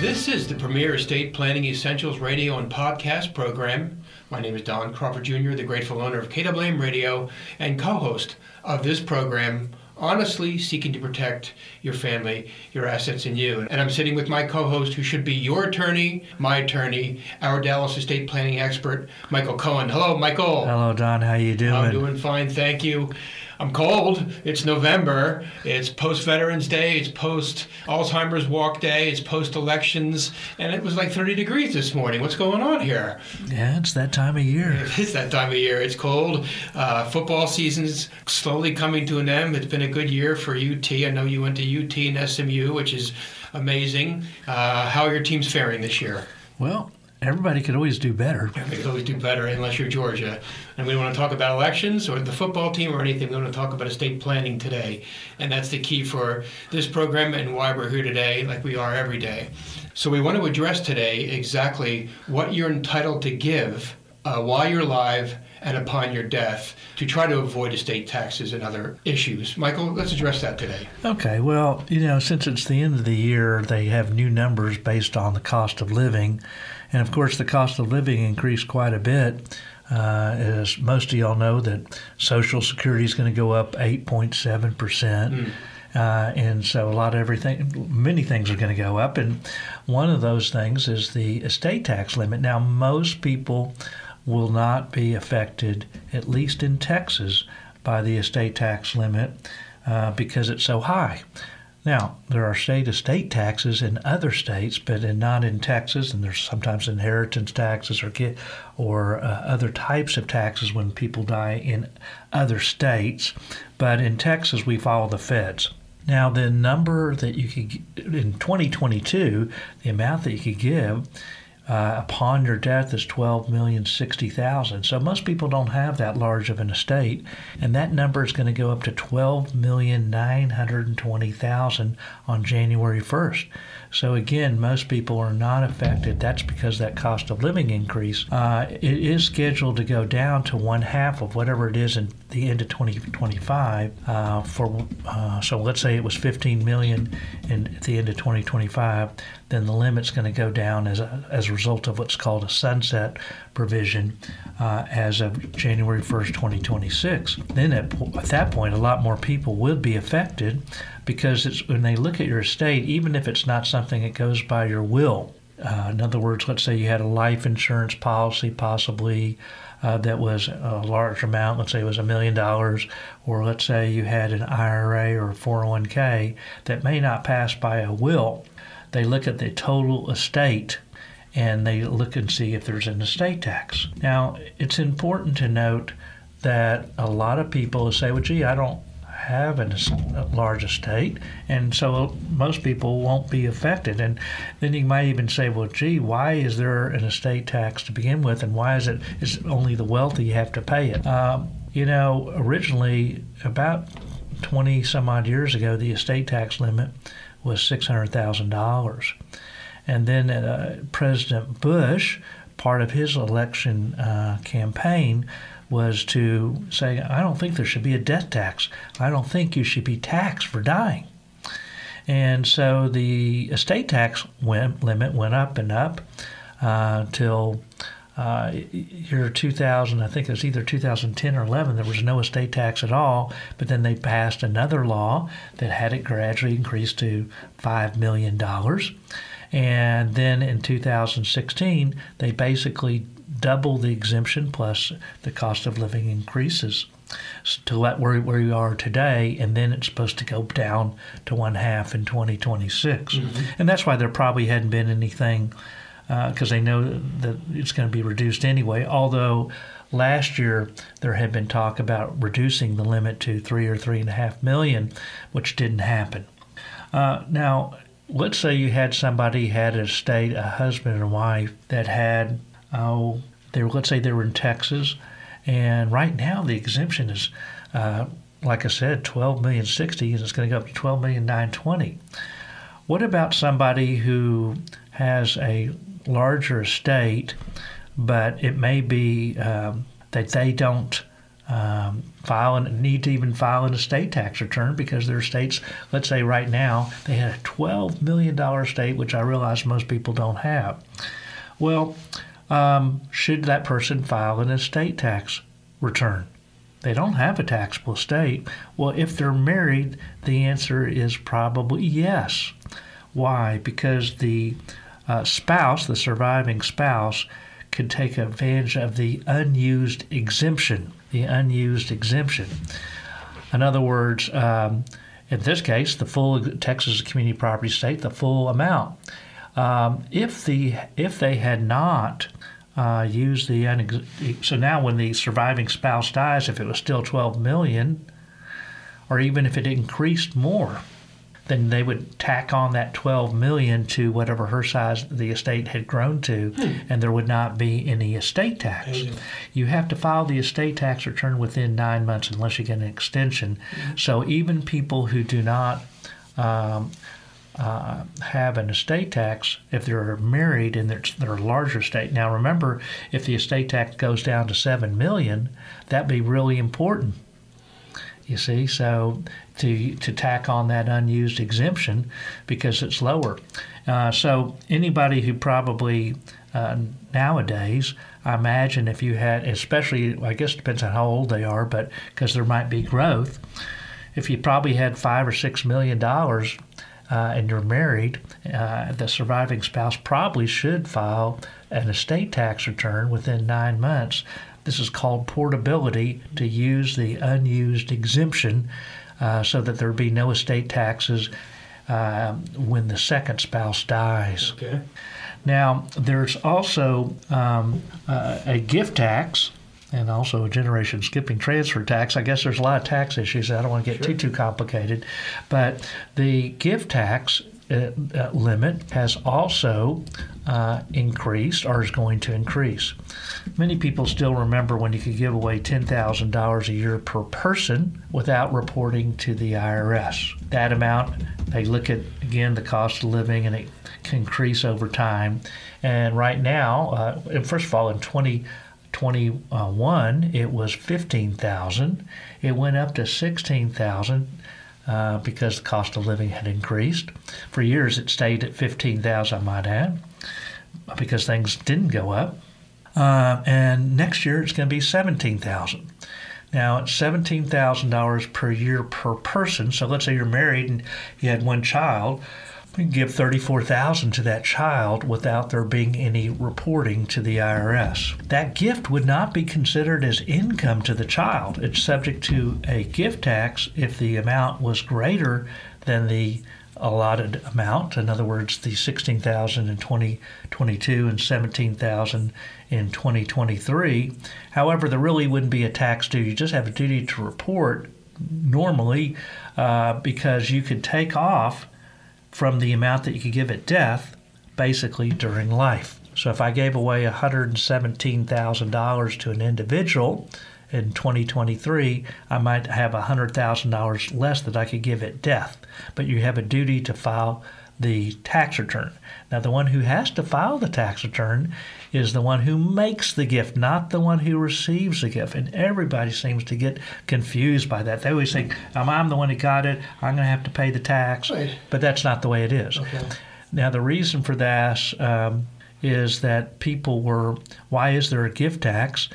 This is the premier estate planning essentials radio and podcast program. My name is Don Crawford Jr., the grateful owner of KAAM Radio and co host of this program, honestly seeking to protect your family, your assets, and you. And I'm sitting with my co host, who should be your attorney, my attorney, our Dallas estate planning expert, Michael Cohen. Hello, Michael. Hello, Don. How you doing? I'm doing fine, thank you. I'm cold. It's November. It's post Veterans Day. It's post Alzheimer's Walk Day. It's post elections. And it was like 30 degrees this morning. What's going on here? Yeah, it's that time of year. It is that time of year. It's cold. Uh, football season's slowly coming to an end. It's been a good year for UT. I know you went to UT and SMU, which is amazing. Uh, how are your teams faring this year? Well, everybody could always do better. They could always do better unless you're Georgia. And we don't want to talk about elections or the football team or anything. We want to talk about estate planning today. And that's the key for this program and why we're here today, like we are every day. So we want to address today exactly what you're entitled to give uh, while you're alive and upon your death to try to avoid estate taxes and other issues. Michael, let's address that today. Okay, well, you know, since it's the end of the year, they have new numbers based on the cost of living. And of course, the cost of living increased quite a bit. Uh, as most of y'all know, that Social Security is going to go up 8.7 percent. Mm. Uh, and so a lot of everything, many things are going to go up. And one of those things is the estate tax limit. Now, most people will not be affected, at least in Texas, by the estate tax limit uh, because it's so high. Now, there are state estate taxes in other states, but in, not in Texas, and there's sometimes inheritance taxes or get, or uh, other types of taxes when people die in other states. But in Texas, we follow the feds. Now, the number that you could in 2022, the amount that you could give uh, upon your death is 12,060,000. So most people don't have that large of an estate, and that number is going to go up to 12,920,000 on January 1st. So again, most people are not affected. That's because that cost of living increase. Uh, it is scheduled to go down to one half of whatever it is in the end of 2025. Uh, for uh, so let's say it was 15 million in at the end of 2025, then the limit's going to go down as a, as a result of what's called a sunset provision uh, as of January 1st, 2026. Then at, at that point, a lot more people will be affected because it's when they look at your estate, even if it's not something that goes by your will. Uh, in other words, let's say you had a life insurance policy, possibly uh, that was a large amount, let's say it was a million dollars, or let's say you had an IRA or 401k that may not pass by a will. They look at the total estate and they look and see if there's an estate tax. Now, it's important to note that a lot of people say, well, gee, I don't have an, a large estate, and so most people won't be affected. And then you might even say, well, gee, why is there an estate tax to begin with, and why is it is only the wealthy have to pay it? Um, you know, originally about 20 some odd years ago, the estate tax limit was $600,000. And then uh, President Bush, part of his election uh, campaign, was to say, I don't think there should be a death tax. I don't think you should be taxed for dying. And so the estate tax went, limit went up and up uh, uh, year 2000, I think it was either 2010 or 11, there was no estate tax at all. But then they passed another law that had it gradually increased to $5 million. And then in 2016, they basically double the exemption plus the cost of living increases to where, where you are today, and then it's supposed to go down to one half in 2026. Mm-hmm. And that's why there probably hadn't been anything because uh, they know that it's going to be reduced anyway. Although last year there had been talk about reducing the limit to three or three and a half million, which didn't happen. Uh, now, let's say you had somebody had a state, a husband and wife that had oh, they were, let's say they were in Texas and right now, the exemption is, uh, like I said, 12 million 60, and it's going to go up to 12 million 920. What about somebody who has a larger estate, but it may be um, that they don't um, file and need to even file an estate tax return because their estates, let's say right now, they had a $12 million estate, which I realize most people don't have. Well, um, should that person file an estate tax return? They don't have a taxable estate. Well, if they're married, the answer is probably yes. Why? Because the uh, spouse, the surviving spouse, could take advantage of the unused exemption. The unused exemption. In other words, um, in this case, the full Texas Community Property State, the full amount. Um, if the if they had not uh, use the unex- so now when the surviving spouse dies, if it was still 12 million, or even if it increased more, then they would tack on that 12 million to whatever her size the estate had grown to, hmm. and there would not be any estate tax. You have to file the estate tax return within nine months unless you get an extension. Hmm. So even people who do not um, uh, have an estate tax if they're married and they're, they're larger estate. Now, remember, if the estate tax goes down to seven million, that'd be really important. You see, so to to tack on that unused exemption because it's lower. Uh, so anybody who probably uh, nowadays, I imagine if you had, especially, I guess it depends on how old they are, but because there might be growth, if you probably had five or six million dollars uh, and you're married, uh, the surviving spouse probably should file an estate tax return within nine months. This is called portability to use the unused exemption uh, so that there be no estate taxes uh, when the second spouse dies. Okay. Now, there's also um, uh, a gift tax and also a generation skipping transfer tax. I guess there's a lot of tax issues. I don't want to get sure. too too complicated, but the gift tax uh, uh, limit has also uh, increased or is going to increase. Many people still remember when you could give away $10,000 a year per person without reporting to the IRS. That amount, they look at again the cost of living and it can increase over time. And right now, uh, first of all, in 20 21 it was 15,000. It went up to 16,000 uh, because the cost of living had increased. For years it stayed at 15,000, I might add, because things didn't go up. Uh, and next year it's going to be 17,000. Now it's $17,000 per year per person. So let's say you're married and you had one child give 34000 to that child without there being any reporting to the IRS. That gift would not be considered as income to the child. It's subject to a gift tax if the amount was greater than the allotted amount. In other words, the 16,000 in 2022 and 17,000 in 2023. However, there really wouldn't be a tax due. You just have a duty to report normally uh, because you could take off from the amount that you could give at death basically during life. So if I gave away $117,000 to an individual in 2023, I might have $100,000 less that I could give at death. But you have a duty to file the tax return. Now, the one who has to file the tax return is the one who makes the gift, not the one who receives the gift. And everybody seems to get confused by that. They always think, I'm the one who got it, I'm going to have to pay the tax. Right. But that's not the way it is. Okay. Now, the reason for that um, is that people were, why is there a gift tax?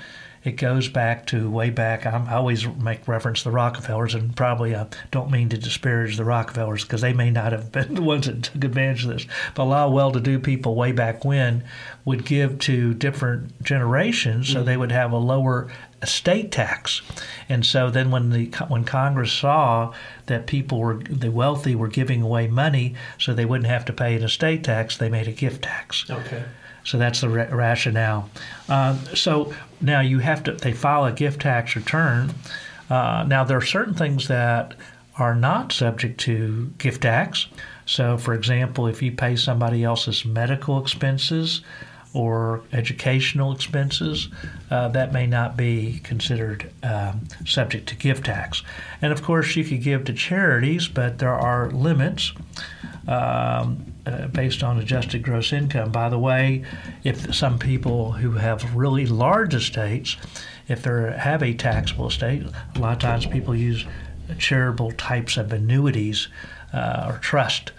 It goes back to way back. I'm, i always make reference to the Rockefellers, and probably I don't mean to disparage the Rockefellers because they may not have been the ones that took advantage of this. But a lot of well-to-do people way back when would give to different generations, so mm-hmm. they would have a lower estate tax. And so then when the when Congress saw that people were the wealthy were giving away money so they wouldn't have to pay an estate tax, they made a gift tax. Okay. So that's the ra- rationale. Uh, so now you have to, they file a gift tax return. Uh, now there are certain things that are not subject to gift tax. So, for example, if you pay somebody else's medical expenses or educational expenses, uh, that may not be considered um, subject to gift tax. And of course, you could give to charities, but there are limits. Um, uh, based on adjusted gross income. By the way, if some people who have really large estates, if they have a taxable estate, a lot of times people use charitable types of annuities uh, or trust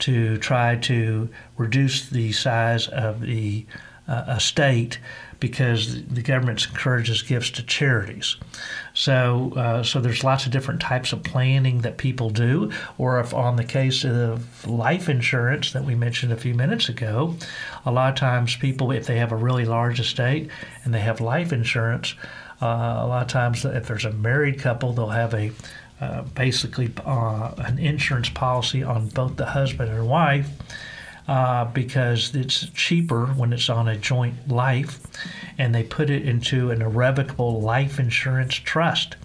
to try to reduce the size of the uh, estate because the government encourages gifts to charities. So, uh, so there's lots of different types of planning that people do. Or if on the case of life insurance that we mentioned a few minutes ago, a lot of times people, if they have a really large estate and they have life insurance, uh, a lot of times if there's a married couple, they'll have a uh, basically uh, an insurance policy on both the husband and wife uh, because it's cheaper when it's on a joint life, and they put it into an irrevocable life insurance trust.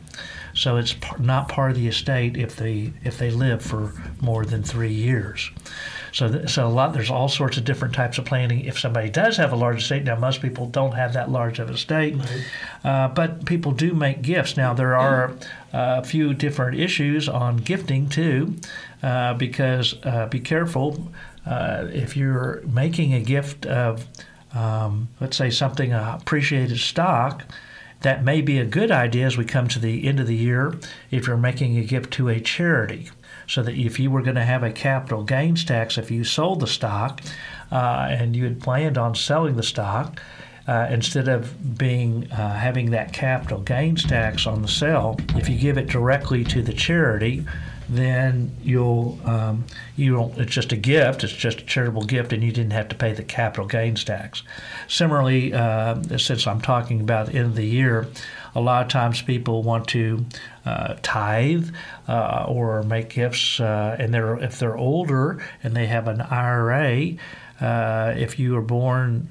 So it's not part of the estate if they if they live for more than three years. So, th- so a lot there's all sorts of different types of planning. If somebody does have a large estate, now most people don't have that large of a estate, right. uh, but people do make gifts. Now there are uh, a few different issues on gifting too, uh, because uh, be careful uh, if you're making a gift of, um, let's say, something appreciated stock, that may be a good idea as we come to the end of the year if you're making a gift to a charity. So that if you were going to have a capital gains tax, if you sold the stock uh, and you had planned on selling the stock, uh, instead of being uh, having that capital gains tax on the sale, if you give it directly to the charity, then you'll um, you don't. It's just a gift. It's just a charitable gift, and you didn't have to pay the capital gains tax. Similarly, uh, since I'm talking about the end of the year, a lot of times people want to uh, tithe uh, or make gifts, uh, and they're if they're older and they have an IRA. Uh, if you were born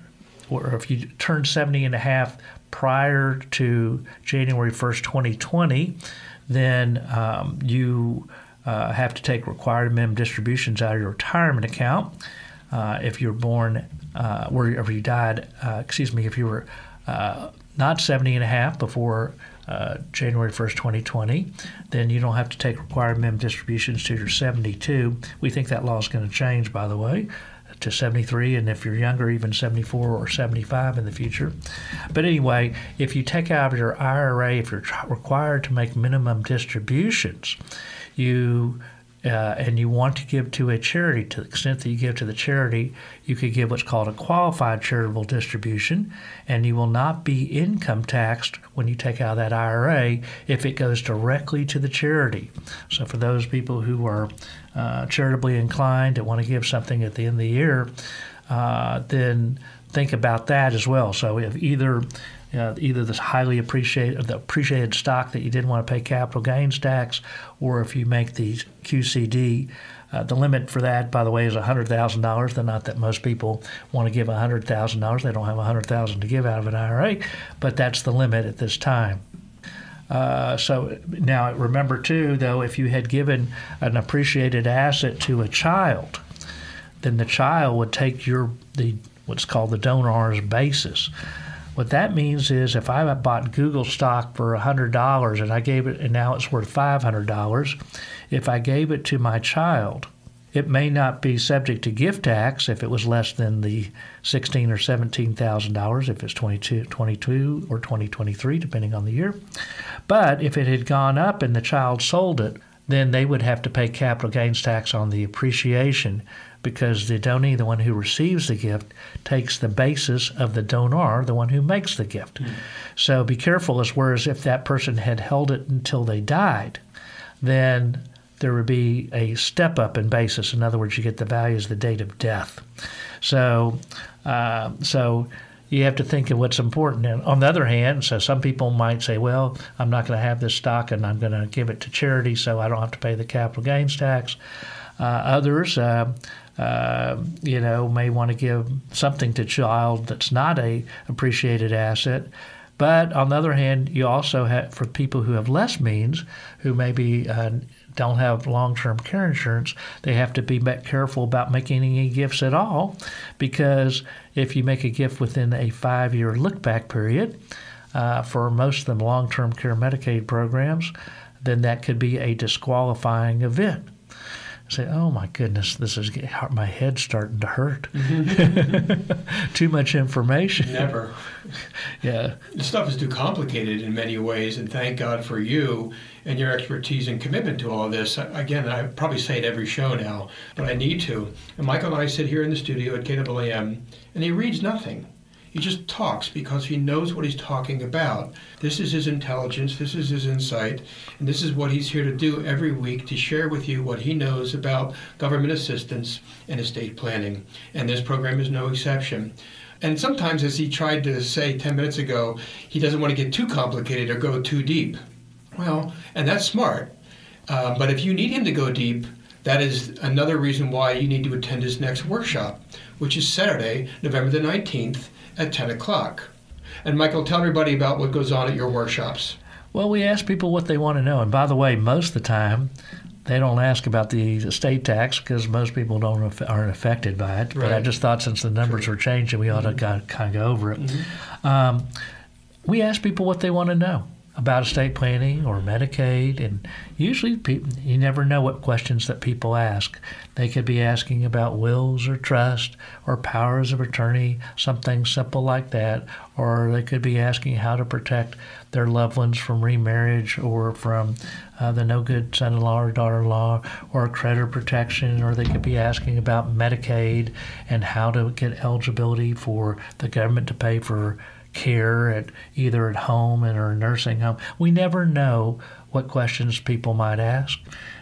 or if you turn 70 and a half prior to January 1st, 2020, then um, you uh, have to take required minimum distributions out of your retirement account. Uh, if you're born, uh, wherever you died, uh, excuse me, if you were uh, not 70 and a half before uh, January 1st, 2020, then you don't have to take required minimum distributions to your 72. We think that law is going to change, by the way to 73, and if you're younger, even 74 or 75 in the future. But anyway, if you take out of your IRA, if you're required to make minimum distributions, you uh, and you want to give to a charity, to the extent that you give to the charity, you could give what's called a qualified charitable distribution, and you will not be income taxed when you take out that IRA if it goes directly to the charity. So, for those people who are uh, charitably inclined and want to give something at the end of the year, uh, then think about that as well. So, if either uh, either the highly appreciated the appreciated stock that you didn't want to pay capital gains tax, or if you make the QCD. Uh, the limit for that, by the way, is $100,000. Though not that most people want to give $100,000. They don't have 100,000 to give out of an IRA, but that's the limit at this time. Uh, so now remember too, though, if you had given an appreciated asset to a child, then the child would take your the what's called the donor's basis. What that means is if I bought Google stock for $100 and I gave it, and now it's worth $500, if I gave it to my child, it may not be subject to gift tax if it was less than the sixteen or seventeen thousand dollars, if it's 22, 22 or 2023, depending on the year. But if it had gone up and the child sold it, then they would have to pay capital gains tax on the appreciation because the donee, the one who receives the gift, takes the basis of the donor, the one who makes the gift. Mm. So be careful as whereas if that person had held it until they died, then there would be a step up in basis. In other words, you get the value as the date of death. So, uh, so you have to think of what's important. And on the other hand, so some people might say, well, I'm not going to have this stock and I'm going to give it to charity so I don't have to pay the capital gains tax. Uh, others, uh, uh, you know, may want to give something to child that's not a appreciated asset. But on the other hand, you also have for people who have less means, who maybe uh, don't have long-term care insurance, they have to be careful about making any gifts at all, because if you make a gift within a five-year look-back period, uh, for most of the long-term care Medicaid programs, then that could be a disqualifying event say, "Oh my goodness, this is my head starting to hurt." Mm-hmm. too much information. Never. yeah. The stuff is too complicated in many ways, and thank God for you and your expertise and commitment to all of this. Again, I probably say it every show now, but I need to. And Michael and I sit here in the studio at KAAM, and he reads nothing. He just talks because he knows what he's talking about. This is his intelligence, this is his insight, and this is what he's here to do every week to share with you what he knows about government assistance and estate planning. And this program is no exception. And sometimes, as he tried to say 10 minutes ago, he doesn't want to get too complicated or go too deep. Well, and that's smart. Uh, but if you need him to go deep, that is another reason why you need to attend his next workshop, which is Saturday, November the 19th at 10 o'clock. And Michael, tell everybody about what goes on at your workshops. Well, we ask people what they want to know. And by the way, most of the time, they don't ask about the estate tax because most people don't aren't affected by it. Right. But I just thought since the numbers were changing, we ought mm-hmm. to kind of go over it. Mm-hmm. Um, we ask people what they want to know about estate planning or Medicaid, and usually people, you never know what questions that people ask. They could be asking about wills or trust or powers of attorney, something simple like that, or they could be asking how to protect their loved ones from remarriage or from uh, the no good son in law or daughter in law or creditor protection, or they could be asking about Medicaid and how to get eligibility for the government to pay for care at either at home and or nursing home. We never know what questions people might ask.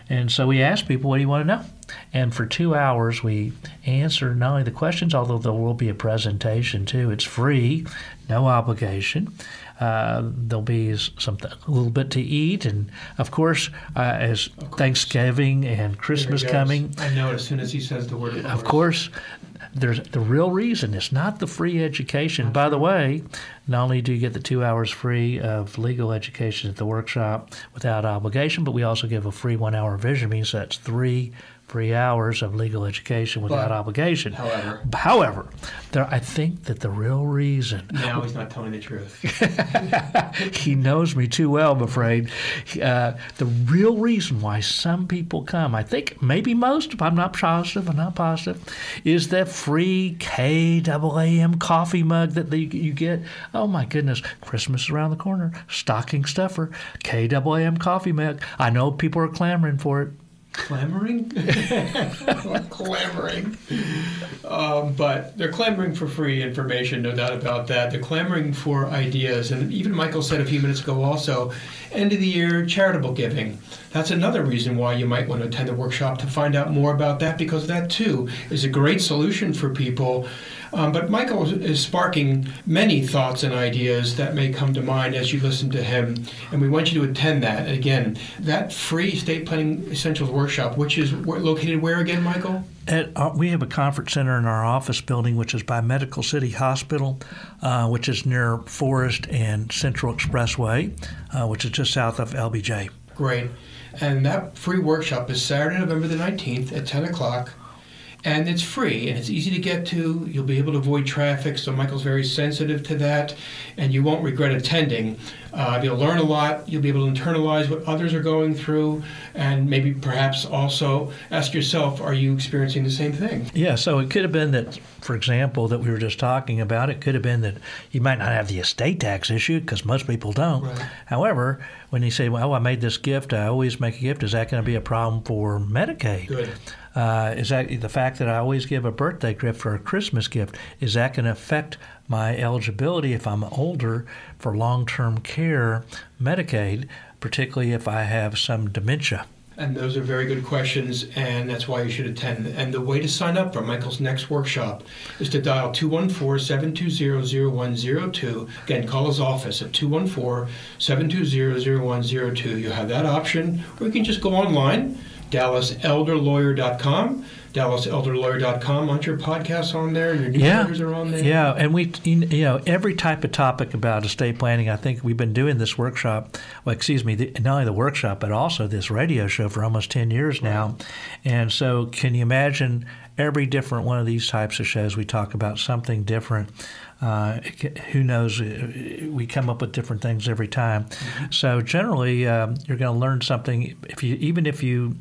And so we ask people, what do you want to know? And for two hours, we answer not only the questions, although there will be a presentation too. It's free, no obligation. Uh, there'll be something a little bit to eat, and of course, uh, as of course. Thanksgiving and Christmas coming. I know as soon as he says the word. Of, of course, there's the real reason It's not the free education. By the way, not only do you get the two hours free of legal education at the workshop without obligation, but we also give a free one hour vision means that's three free hours of legal education without but, obligation. However, however, there, I think that the real reason now he's not telling the truth. he knows me too well, I'm afraid. Uh, the real reason why some people come, I think maybe most, if I'm not positive, I'm not positive, is that free KAAM coffee mug that you get. Oh my goodness, Christmas is around the corner. Stocking stuffer, KAAM coffee mug. I know people are clamoring for it clamoring, clamoring. Um, but they're clamoring for free information, no doubt about that. They're clamoring for ideas, and even Michael said a few minutes ago also, end of the year charitable giving. That's another reason why you might want to attend the workshop to find out more about that, because that too is a great solution for people um, but Michael is sparking many thoughts and ideas that may come to mind as you listen to him, and we want you to attend that. Again, that free State planning essentials workshop, which is located where again, Michael? At, uh, we have a conference center in our office building, which is by Medical City Hospital, uh, which is near Forest and Central Expressway, uh, which is just south of LBJ. Great. And that free workshop is Saturday, November the 19th at 10 o'clock and it's free and it's easy to get to. You'll be able to avoid traffic, so Michael's very sensitive to that, and you won't regret attending. Uh, you'll learn a lot. You'll be able to internalize what others are going through, and maybe perhaps also ask yourself, are you experiencing the same thing? Yeah, so it could have been that, for example, that we were just talking about, it could have been that you might not have the estate tax issue because most people don't. Right. However, when you say, well, I made this gift, I always make a gift, is that going to be a problem for Medicaid? Good. Uh, is that the fact that I always give a birthday gift or a Christmas gift? Is that going to affect my eligibility if I'm older for long-term care Medicaid, particularly if I have some dementia? And those are very good questions, and that's why you should attend. And the way to sign up for Michael's next workshop is to dial 214 720 0102. Again, call his office at 214 720 0102. You have that option, or you can just go online DallasElderLawyer.com. DallasElderLawyer.com. Aren't your podcasts on there? Your newsletters yeah. are on there? Yeah, and we, you know, every type of topic about estate planning, I think we've been doing this workshop, well, excuse me, the, not only the workshop, but also this radio show for almost 10 years now. And so, can you imagine every different one of these types of shows, we talk about something different? Uh, who knows? Uh, we come up with different things every time. Mm-hmm. So generally, um, you're going to learn something. If you even if you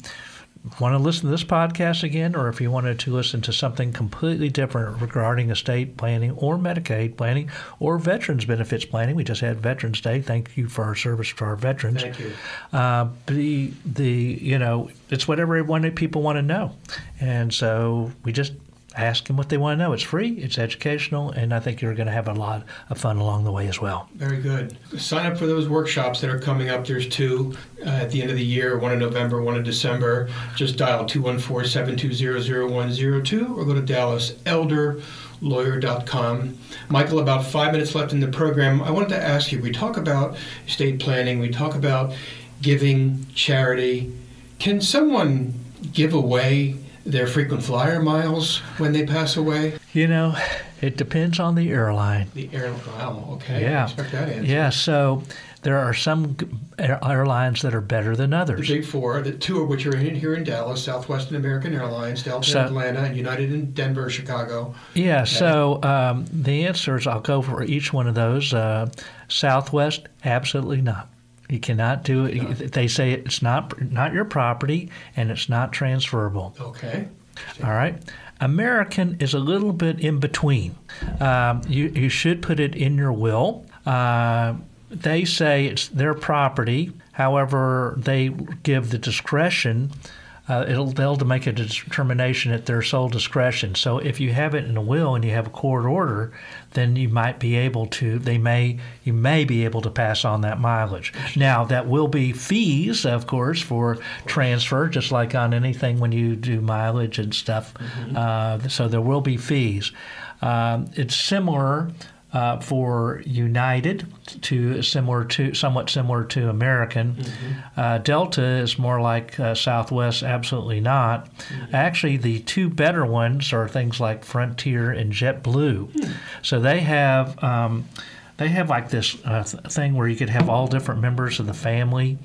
want to listen to this podcast again, or if you wanted to listen to something completely different regarding estate planning or Medicaid planning or veterans benefits planning, we just had Veterans Day. Thank you for our service to our veterans. Thank you. Uh, the the you know it's whatever people want to know, and so we just ask them what they want to know. It's free, it's educational, and I think you're going to have a lot of fun along the way as well. Very good. Sign up for those workshops that are coming up. There's two uh, at the end of the year, one in November, one in December. Just dial 214 720 0102 or go to DallasElderLawyer.com. Michael, about five minutes left in the program. I wanted to ask you we talk about estate planning, we talk about giving, charity. Can someone give away their frequent flyer miles when they pass away? You know, it depends on the airline. The airline, wow, okay. Yeah. expect that answer. Yeah, so there are some airlines that are better than others. The big four, the two of which are in here in Dallas, Southwest American Airlines, Delta So- Atlanta, and United in Denver, Chicago. Yeah, so um, the answers, I'll go for each one of those. Uh, Southwest, absolutely not. You cannot do it. They say it's not not your property and it's not transferable. Okay. All right. American is a little bit in between. Um, you, you should put it in your will. Uh, they say it's their property. However, they give the discretion. Uh, it'll they'll to make a determination at their sole discretion. So if you have it in a will and you have a court order, then you might be able to. They may you may be able to pass on that mileage. Now that will be fees, of course, for transfer, just like on anything when you do mileage and stuff. Uh, so there will be fees. Um, it's similar uh, for United to similar to somewhat similar to American. Uh, Delta is more like uh, Southwest. Absolutely not. Actually, the two better ones are things like Frontier and JetBlue. So they have. Um, they have like this uh, th- thing where you could have all different members of the family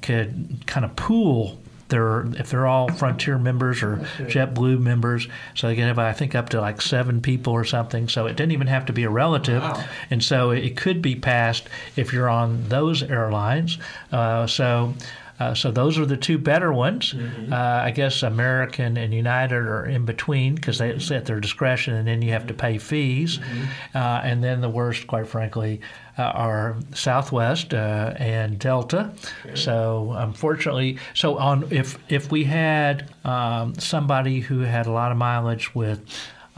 could kind of pool their if they're all Frontier members or JetBlue members, so they can have I think up to like seven people or something. So it didn't even have to be a relative, Wow. and so it could be passed if you're on those airlines. Uh, so. Uh, so those are the two better ones. Uh, I guess American and United are in between because they it's at their discretion, and then you have to pay fees. Uh, and then the worst, quite frankly, uh, are Southwest uh, and Delta. So unfortunately, so on if if we had um, somebody who had a lot of mileage with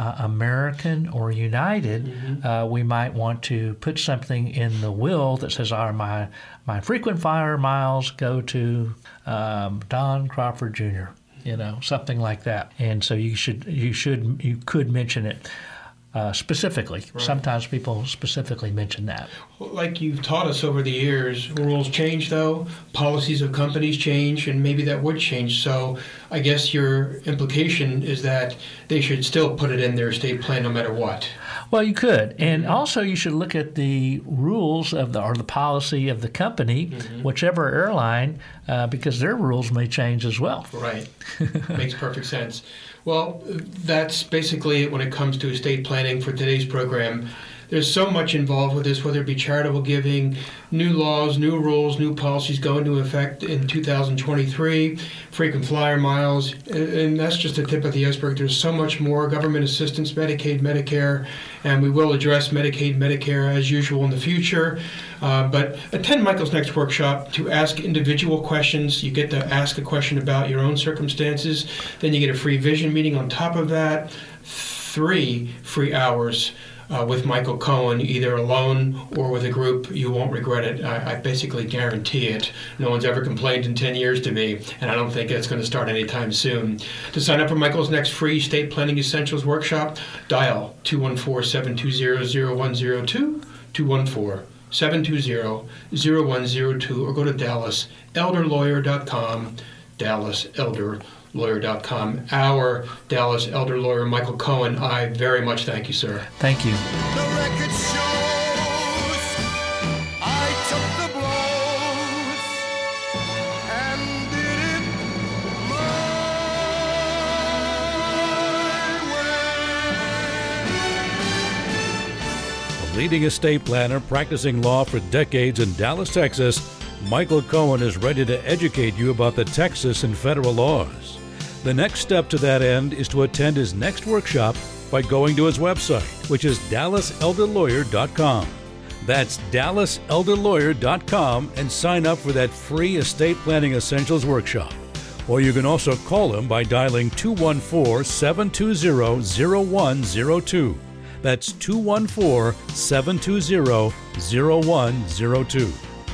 uh, American or United, uh, we might want to put something in the will that says, "Our my my frequent flyer miles go to um, Don Crawford Jr." You know, something like that. And so you should you should you could mention it. Uh, specifically, sometimes people specifically mention that. Like you've taught us over the years, rules change though, policies of companies change, and maybe that would change. So I guess your implication is that they should still put it in their estate plan no matter what. Well, you could, and also you should look at the rules of the or the policy of the company, whichever airline, uh, because their rules may change as well. Right. Makes perfect sense. Well, that's basically it when it comes to estate planning for today's program. There's so much involved with this, whether it be charitable giving, new laws, new rules, new policies go into effect in 2023, frequent flyer miles, and that's just the tip of the iceberg. There's so much more government assistance, Medicaid, Medicare, and we will address Medicaid, Medicare as usual in the future. Uh, but attend Michael's next workshop to ask individual questions. You get to ask a question about your own circumstances. Then you get a free vision meeting on top of that. Three free hours uh, with Michael Cohen, either alone or with a group. You won't regret it. I, I, basically guarantee it. No one's ever complained in 10 years to me, and I don't think it's going to start anytime soon. To sign up for Michael's next free State Planning Essentials workshop, dial 214 720 0102 214 720 0102 or go to DallasElderLawyer.com. Dallas Elder lawyer.com. Our Dallas elder lawyer, Michael Cohen, I very much thank you, sir. Thank you. The record shows. I took the blows and did it way. A leading estate planner practicing law for decades in Dallas, Texas, Michael Cohen is ready to educate you about the Texas and federal laws. The next step to that end is to attend his next workshop by going to his website, which is dallaselderlawyer.com. That's dallaselderlawyer.com and sign up for that free estate planning essentials workshop. Or you can also call him by dialing 214 720 0102. That's 214 720 0102.